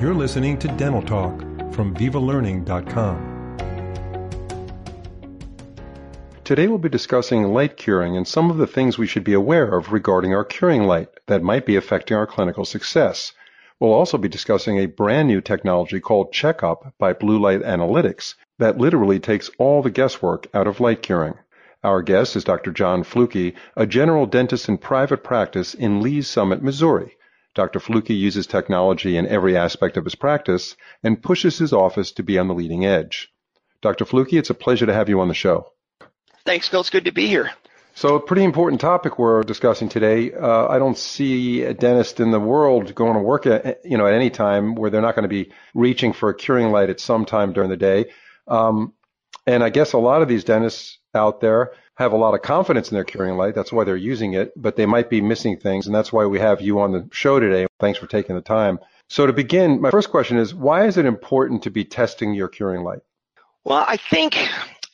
You're listening to Dental Talk from VivaLearning.com. Today we'll be discussing light curing and some of the things we should be aware of regarding our curing light that might be affecting our clinical success. We'll also be discussing a brand new technology called Checkup by Blue Light Analytics that literally takes all the guesswork out of light curing. Our guest is Dr. John Flucke, a general dentist in private practice in Lee's Summit, Missouri. Dr. Flucke uses technology in every aspect of his practice and pushes his office to be on the leading edge. Dr. Flucke, it's a pleasure to have you on the show. Thanks, Phil. It's good to be here. So, a pretty important topic we're discussing today. Uh, I don't see a dentist in the world going to work at you know at any time where they're not going to be reaching for a curing light at some time during the day. Um, and I guess a lot of these dentists out there have a lot of confidence in their curing light. That's why they're using it, but they might be missing things. And that's why we have you on the show today. Thanks for taking the time. So to begin, my first question is why is it important to be testing your curing light? Well, I think,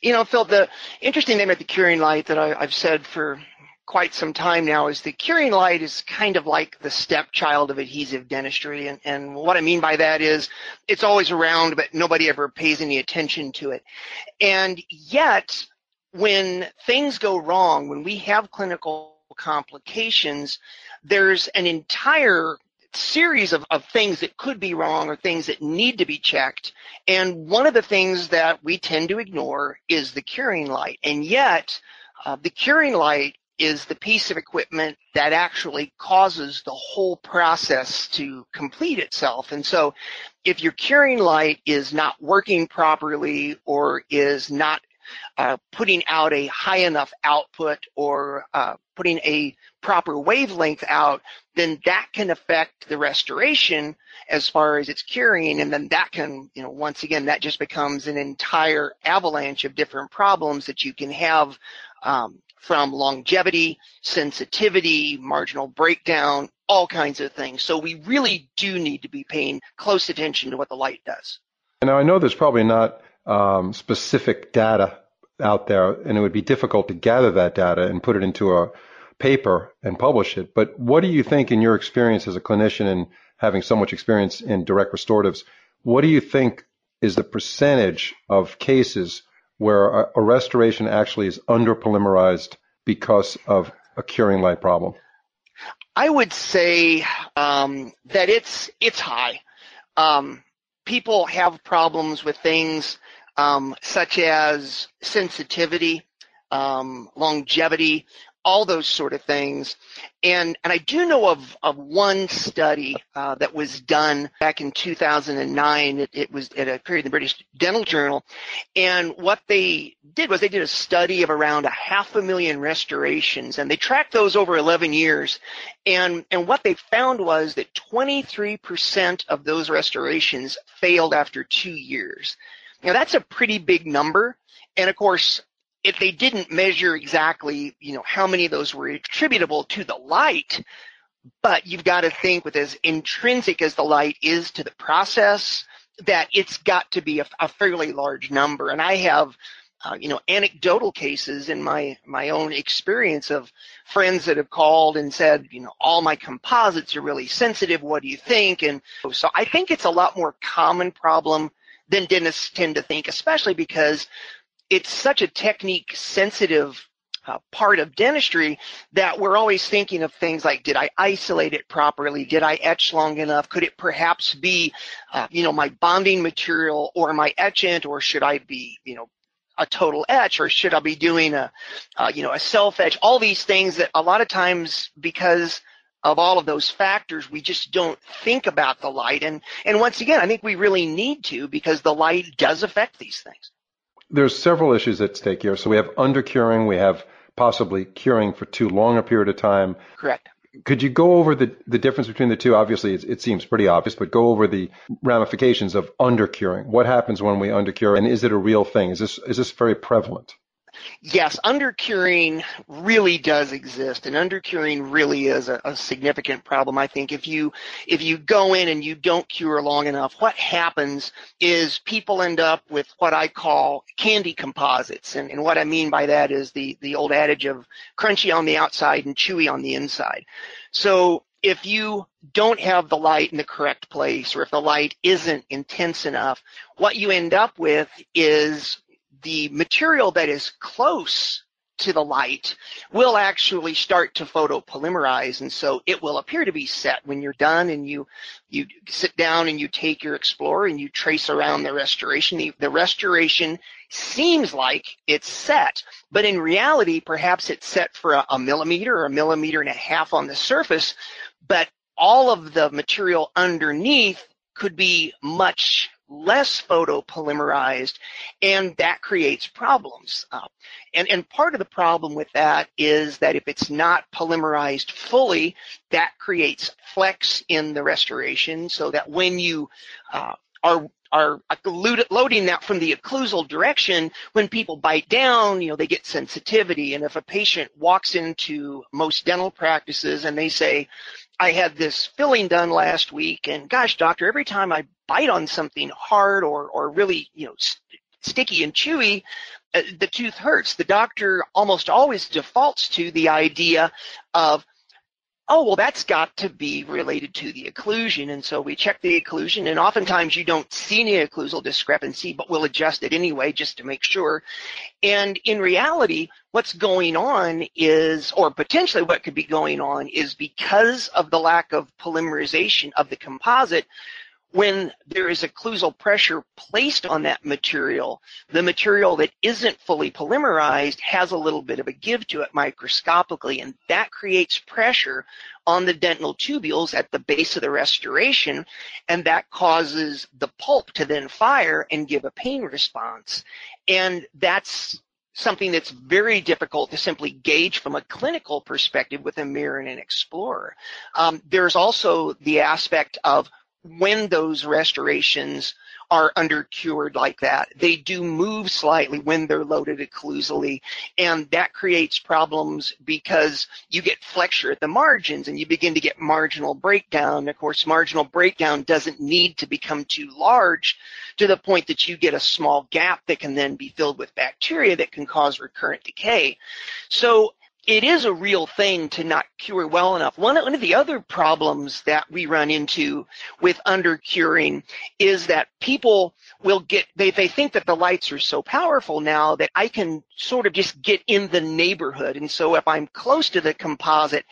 you know, Phil, the interesting thing about the curing light that I, have said for quite some time now is the curing light is kind of like the stepchild of adhesive dentistry. And, and what I mean by that is it's always around, but nobody ever pays any attention to it. And yet, when things go wrong, when we have clinical complications, there's an entire series of, of things that could be wrong or things that need to be checked. And one of the things that we tend to ignore is the curing light. And yet, uh, the curing light is the piece of equipment that actually causes the whole process to complete itself. And so if your curing light is not working properly or is not uh, putting out a high enough output or uh, putting a proper wavelength out, then that can affect the restoration as far as its curing. And then that can, you know, once again, that just becomes an entire avalanche of different problems that you can have um, from longevity, sensitivity, marginal breakdown, all kinds of things. So we really do need to be paying close attention to what the light does. Now I know there's probably not um, specific data out there, and it would be difficult to gather that data and put it into a paper and publish it. But what do you think, in your experience as a clinician and having so much experience in direct restoratives, what do you think is the percentage of cases where a, a restoration actually is under polymerized because of a curing light problem? I would say um, that it's it's high. Um, people have problems with things um, such as sensitivity, um, longevity, all those sort of things. And, and I do know of, of one study uh, that was done back in 2009. It, it was at a period in the British Dental Journal. And what they did was they did a study of around a half a million restorations and they tracked those over 11 years. And, and what they found was that 23% of those restorations failed after two years. Now that's a pretty big number. And of course, if they didn't measure exactly, you know, how many of those were attributable to the light, but you've got to think with as intrinsic as the light is to the process, that it's got to be a, a fairly large number. And I have, uh, you know, anecdotal cases in my my own experience of friends that have called and said, you know, all my composites are really sensitive. What do you think? And so I think it's a lot more common problem than dentists tend to think, especially because it's such a technique sensitive uh, part of dentistry that we're always thinking of things like, did I isolate it properly? Did I etch long enough? Could it perhaps be, uh, you know, my bonding material or my etchant, or should I be, you know, a total etch, or should I be doing a, uh, you know, a self etch? All these things that a lot of times because of all of those factors, we just don't think about the light. And, and once again, I think we really need to because the light does affect these things. There's several issues at stake here. So we have undercuring, we have possibly curing for too long a period of time. Correct. Could you go over the, the difference between the two? Obviously, it, it seems pretty obvious, but go over the ramifications of undercuring. What happens when we undercure, and is it a real thing? Is this is this very prevalent? Yes, undercuring really does exist, and undercuring really is a, a, significant problem. I think if you if you go in and you don't cure long enough, what happens is people end up with what I call candy composites, and, and what I mean by that is the the old adage of crunchy on the outside and chewy on the inside. So if you don't have the light in the correct place or if the light isn't intense enough, what you end up with is the material that is close to the light will actually start to photopolymerize and so it will appear to be set. When you're done and you you sit down and you take your explorer and you trace around the restoration the, the restoration seems like it's set but in reality perhaps it's set for a, a millimeter or a millimeter and a half on the surface but all of the material underneath could be much less photopolymerized, and that creates problems. Uh, and, and part of the problem with that is that if it's not polymerized fully, that creates flex in the restoration so that when you uh, are are loading that from the occlusal direction, when people bite down, you know, they get sensitivity. And if a patient walks into most dental practices and they say, I had this filling done last week, and gosh, doctor, every time I bite on something hard or or really you know st- sticky and chewy, uh, the tooth hurts. The doctor almost always defaults to the idea of oh, well, that's got to be related to the occlusion. And so we check the occlusion, and oftentimes you don't see any occlusal discrepancy, but we'll adjust it anyway just to make sure. And in reality, what's going on is, or potentially what could be going on, is because of the lack of polymerization of the composite, when there is occlusal pressure placed on that material, the material that isn't fully polymerized has a little bit of a give to it microscopically, and that creates pressure on the dental tubules at the base of the restoration, and that causes the pulp to then fire and give a pain response. And that's something that's very difficult to simply gauge from a clinical perspective with a mirror and an explorer. Um, there's also the aspect of when those restorations are under cured like that. They do move slightly when they're loaded occlusally, and that creates problems because you get flexure at the margins and you begin to get marginal breakdown. Of course, marginal breakdown doesn't need to become too large to the point that you get a small gap that can then be filled with bacteria that can cause recurrent decay. So it is a real thing to not cure well enough. One, one of the other problems that we run into with undercuring is that people will get, they, they think that the lights are so powerful now that I can sort of just get in the neighborhood. And so if I'm close to the composite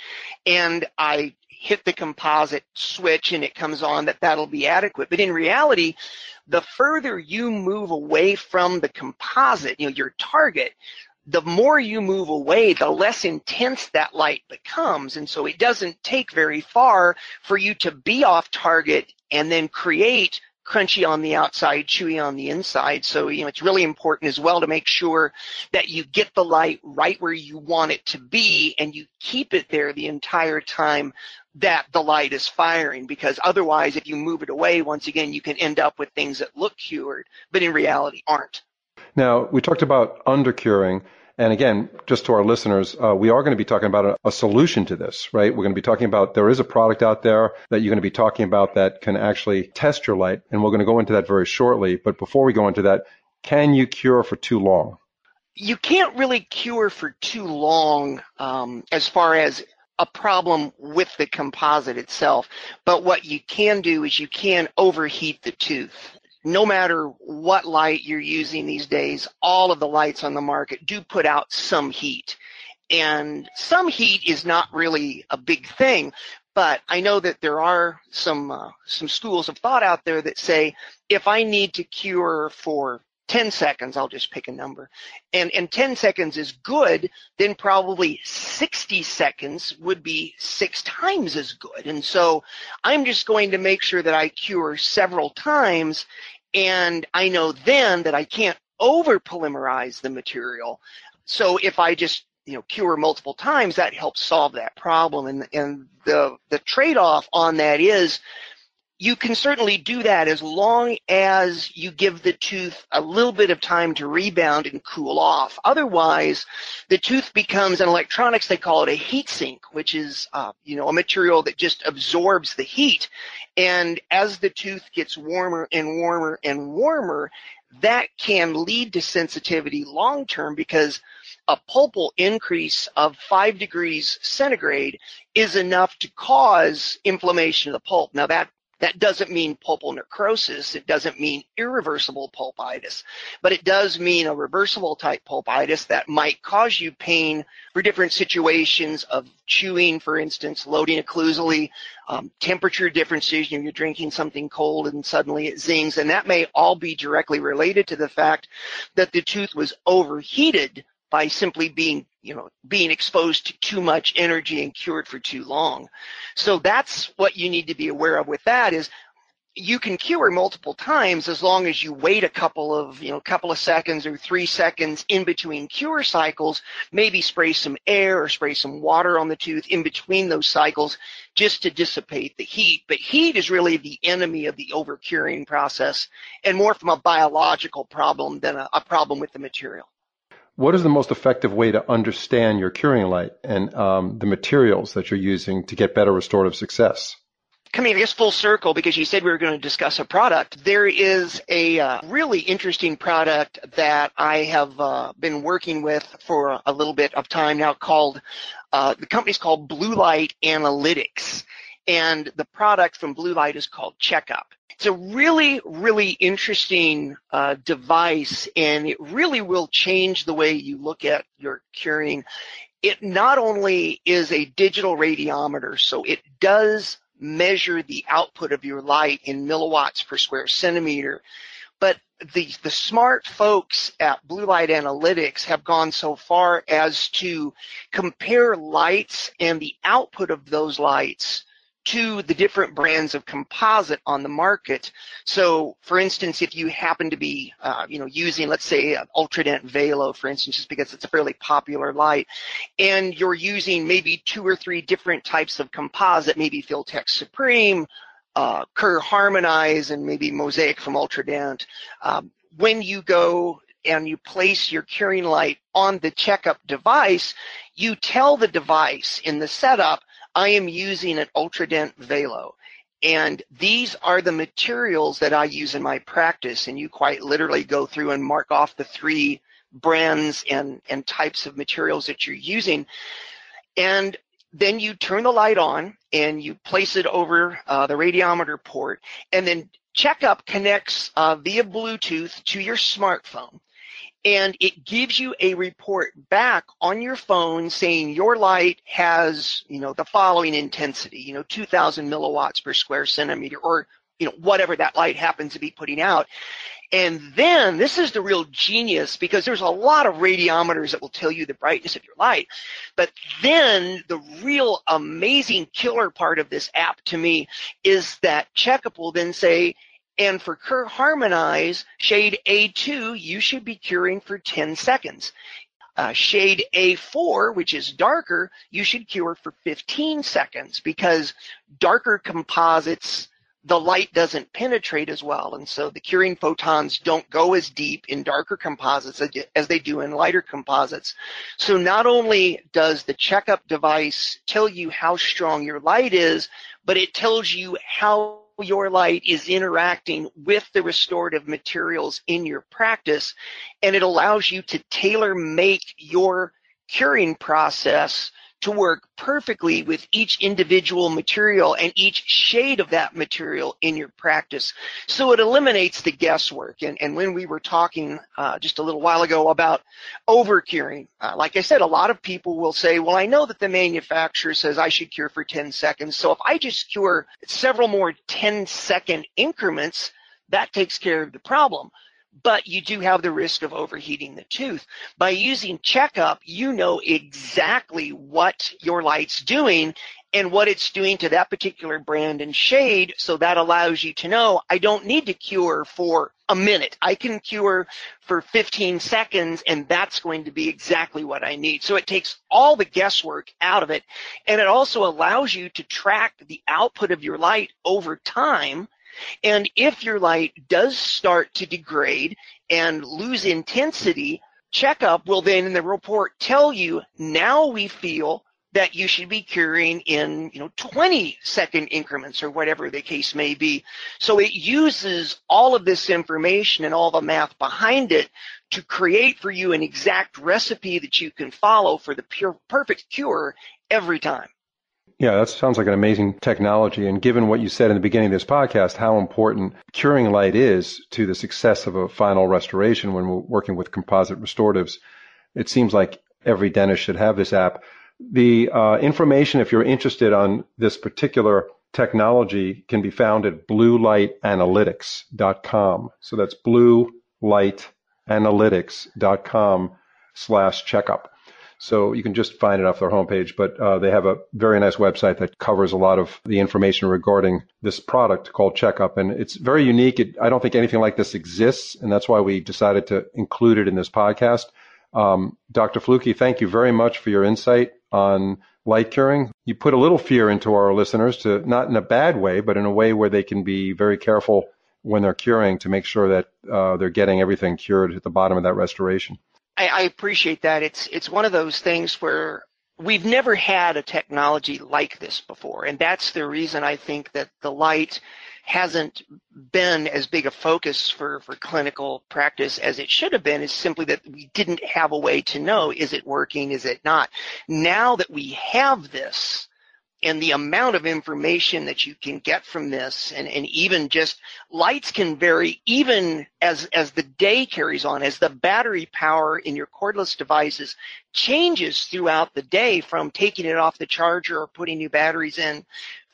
and I hit the composite switch and it comes on that that'll be adequate. But in reality, the further you move away from the composite, you know, your target, the more you move away, the less intense that light becomes. And so it doesn't take very far for you to be off target and then create crunchy on the outside, chewy on the inside. So, you know, it's really important as well to make sure that you get the light right where you want it to be and you keep it there the entire time that the light is firing because otherwise if you move it away, once again, you can end up with things that look cured, but in reality aren't. Now, we talked about undercuring. And again, just to our listeners, uh, we are going to be talking about a, a, solution to this, right? We're going to be talking about there is a product out there that you're going to be talking about that can actually test your light. And we're going to go into that very shortly. But before we go into that, can you cure for too long? You can't really cure for too long um, as far as a problem with the composite itself. But what you can do is you can overheat the tooth no matter what light you're using these days, all of the lights on the market do put out some heat. And some heat is not really a big thing, but I know that there are some uh, some schools of thought out there that say if I need to cure for 10 seconds, I'll just pick a number, and, and 10 seconds is good, then probably 60 seconds would be six times as good. And so I'm just going to make sure that I cure several times and I know then that I can't over polymerize the material. So if I just you know cure multiple times, that helps solve that problem. And and the the trade-off on that is you can certainly do that as long as you give the tooth a little bit of time to rebound and cool off. Otherwise, the tooth becomes in electronics, they call it a heat sink, which is, uh, you know, a material that just absorbs the heat. And as the tooth gets warmer and warmer and warmer, that can lead to sensitivity long term because a pulpal increase of five degrees centigrade is enough to cause inflammation of the pulp. Now that that doesn't mean pulpal necrosis. It doesn't mean irreversible pulpitis, but it does mean a reversible type pulpitis that might cause you pain for different situations of chewing, for instance, loading occlusally, um, temperature differences. You know, you're drinking something cold and suddenly it zings, and that may all be directly related to the fact that the tooth was overheated by simply being, you know, being exposed to too much energy and cured for too long. So that's what you need to be aware of with that is you can cure multiple times as long as you wait a couple of, you know, couple of seconds or three seconds in between cure cycles, maybe spray some air or spray some water on the tooth in between those cycles just to dissipate the heat. But heat is really the enemy of the overcuring process and more from a biological problem than a, a problem with the material. What is the most effective way to understand your curing light and um, the materials that you're using to get better restorative success? coming guess full circle because you said we were going to discuss a product. There is a uh, really interesting product that I have uh, been working with for a little bit of time now called uh, the company's called Blue Light Analytics and the product from Blue Light is called Checkup. It's a really, really interesting uh, device, and it really will change the way you look at your curing. It not only is a digital radiometer, so it does measure the output of your light in milliwatts per square centimeter, but the, the smart folks at Blue Light Analytics have gone so far as to compare lights and the output of those lights to the different brands of composite on the market. So, for instance, if you happen to be, uh, you know, using, let's say, an Ultradent VALO, for instance, just because it's a fairly popular light, and you're using maybe two or three different types of composite, maybe Filtek Supreme, uh, Kerr Harmonize, and maybe Mosaic from Ultradent. Um, when you go and you place your curing light on the checkup device, you tell the device in the setup I am using an Ultradent VALO. And these are the materials that I use in my practice. And you quite literally go through and mark off the three brands and, and types of materials that you're using. And then you turn the light on and you place it over uh, the radiometer port. And then Checkup connects uh, via Bluetooth to your smartphone and it gives you a report back on your phone saying your light has, you know, the following intensity, you know, 2000 milliwatts per square centimeter or, you know, whatever that light happens to be putting out. And then this is the real genius because there's a lot of radiometers that will tell you the brightness of your light. But then the real amazing killer part of this app to me is that Checkup will then say, and for Kerr Harmonize, shade A2, you should be curing for 10 seconds. Uh, shade A4, which is darker, you should cure for 15 seconds because darker composites, the light doesn't penetrate as well. And so the curing photons don't go as deep in darker composites as they do in lighter composites. So not only does the checkup device tell you how strong your light is, but it tells you how your light is interacting with the restorative materials in your practice, and it allows you to tailor make your curing process to work perfectly with each individual material and each shade of that material in your practice. So it eliminates the guesswork. And, and when we were talking uh, just a little while ago about over curing, uh, like I said, a lot of people will say, well, I know that the manufacturer says I should cure for 10 seconds. So if I just cure several more 10 second increments, that takes care of the problem but you do have the risk of overheating the tooth. By using checkup, you know exactly what your light's doing and what it's doing to that particular brand and shade. So that allows you to know I don't need to cure for a minute. I can cure for 15 seconds and that's going to be exactly what I need. So it takes all the guesswork out of it. And it also allows you to track the output of your light over time and if your light does start to degrade and lose intensity, checkup will then in the report tell you now we feel that you should be curing in, you know, 20 second increments or whatever the case may be. So it uses all of this information and all the math behind it to create for you an exact recipe that you can follow for the pure, perfect cure every time. Yeah, that sounds like an amazing technology. And given what you said in the beginning of this podcast, how important curing light is to the success of a final restoration when we're working with composite restoratives, it seems like every dentist should have this app. The uh, information, if you're interested on this particular technology, can be found at bluelightanalytics.com. So that's bluelightanalytics.com slash checkup. So you can just find it off their homepage, but uh, they have a very nice website that covers a lot of the information regarding this product called Checkup. And it's very unique. It, I don't think anything like this exists, and that's why we decided to include it in this podcast. Um, Dr. Flucke, thank you very much for your insight on light curing. You put a little fear into our listeners to not in a bad way, but in a way where they can be very careful when they're curing to make sure that uh, they're getting everything cured at the bottom of that restoration. I, I appreciate that. It's it's one of those things where we've never had a technology like this before, and that's the reason I think that the light hasn't been as big a focus for, for clinical practice as it should have been is simply that we didn't have a way to know is it working, is it not. Now that we have this, and the amount of information that you can get from this and, and even just lights can vary even as, as the day carries on, as the battery power in your cordless devices changes throughout the day from taking it off the charger or putting new batteries in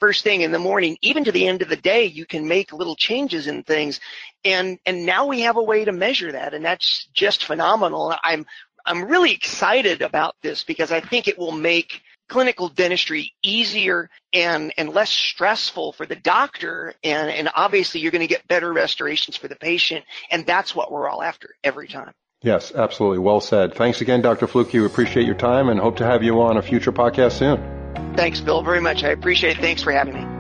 first thing in the morning, even to the end of the day, you can make little changes in things. And, and now we have a way to measure that. And that's just phenomenal. I'm, I'm really excited about this because I think it will make clinical dentistry easier and, and less stressful for the doctor. And, and obviously you're going to get better restorations for the patient. And that's what we're all after every time. Yes, absolutely. Well said. Thanks again, Dr. Flucke. We appreciate your time and hope to have you on a future podcast soon. Thanks, Bill, very much. I appreciate it. Thanks for having me.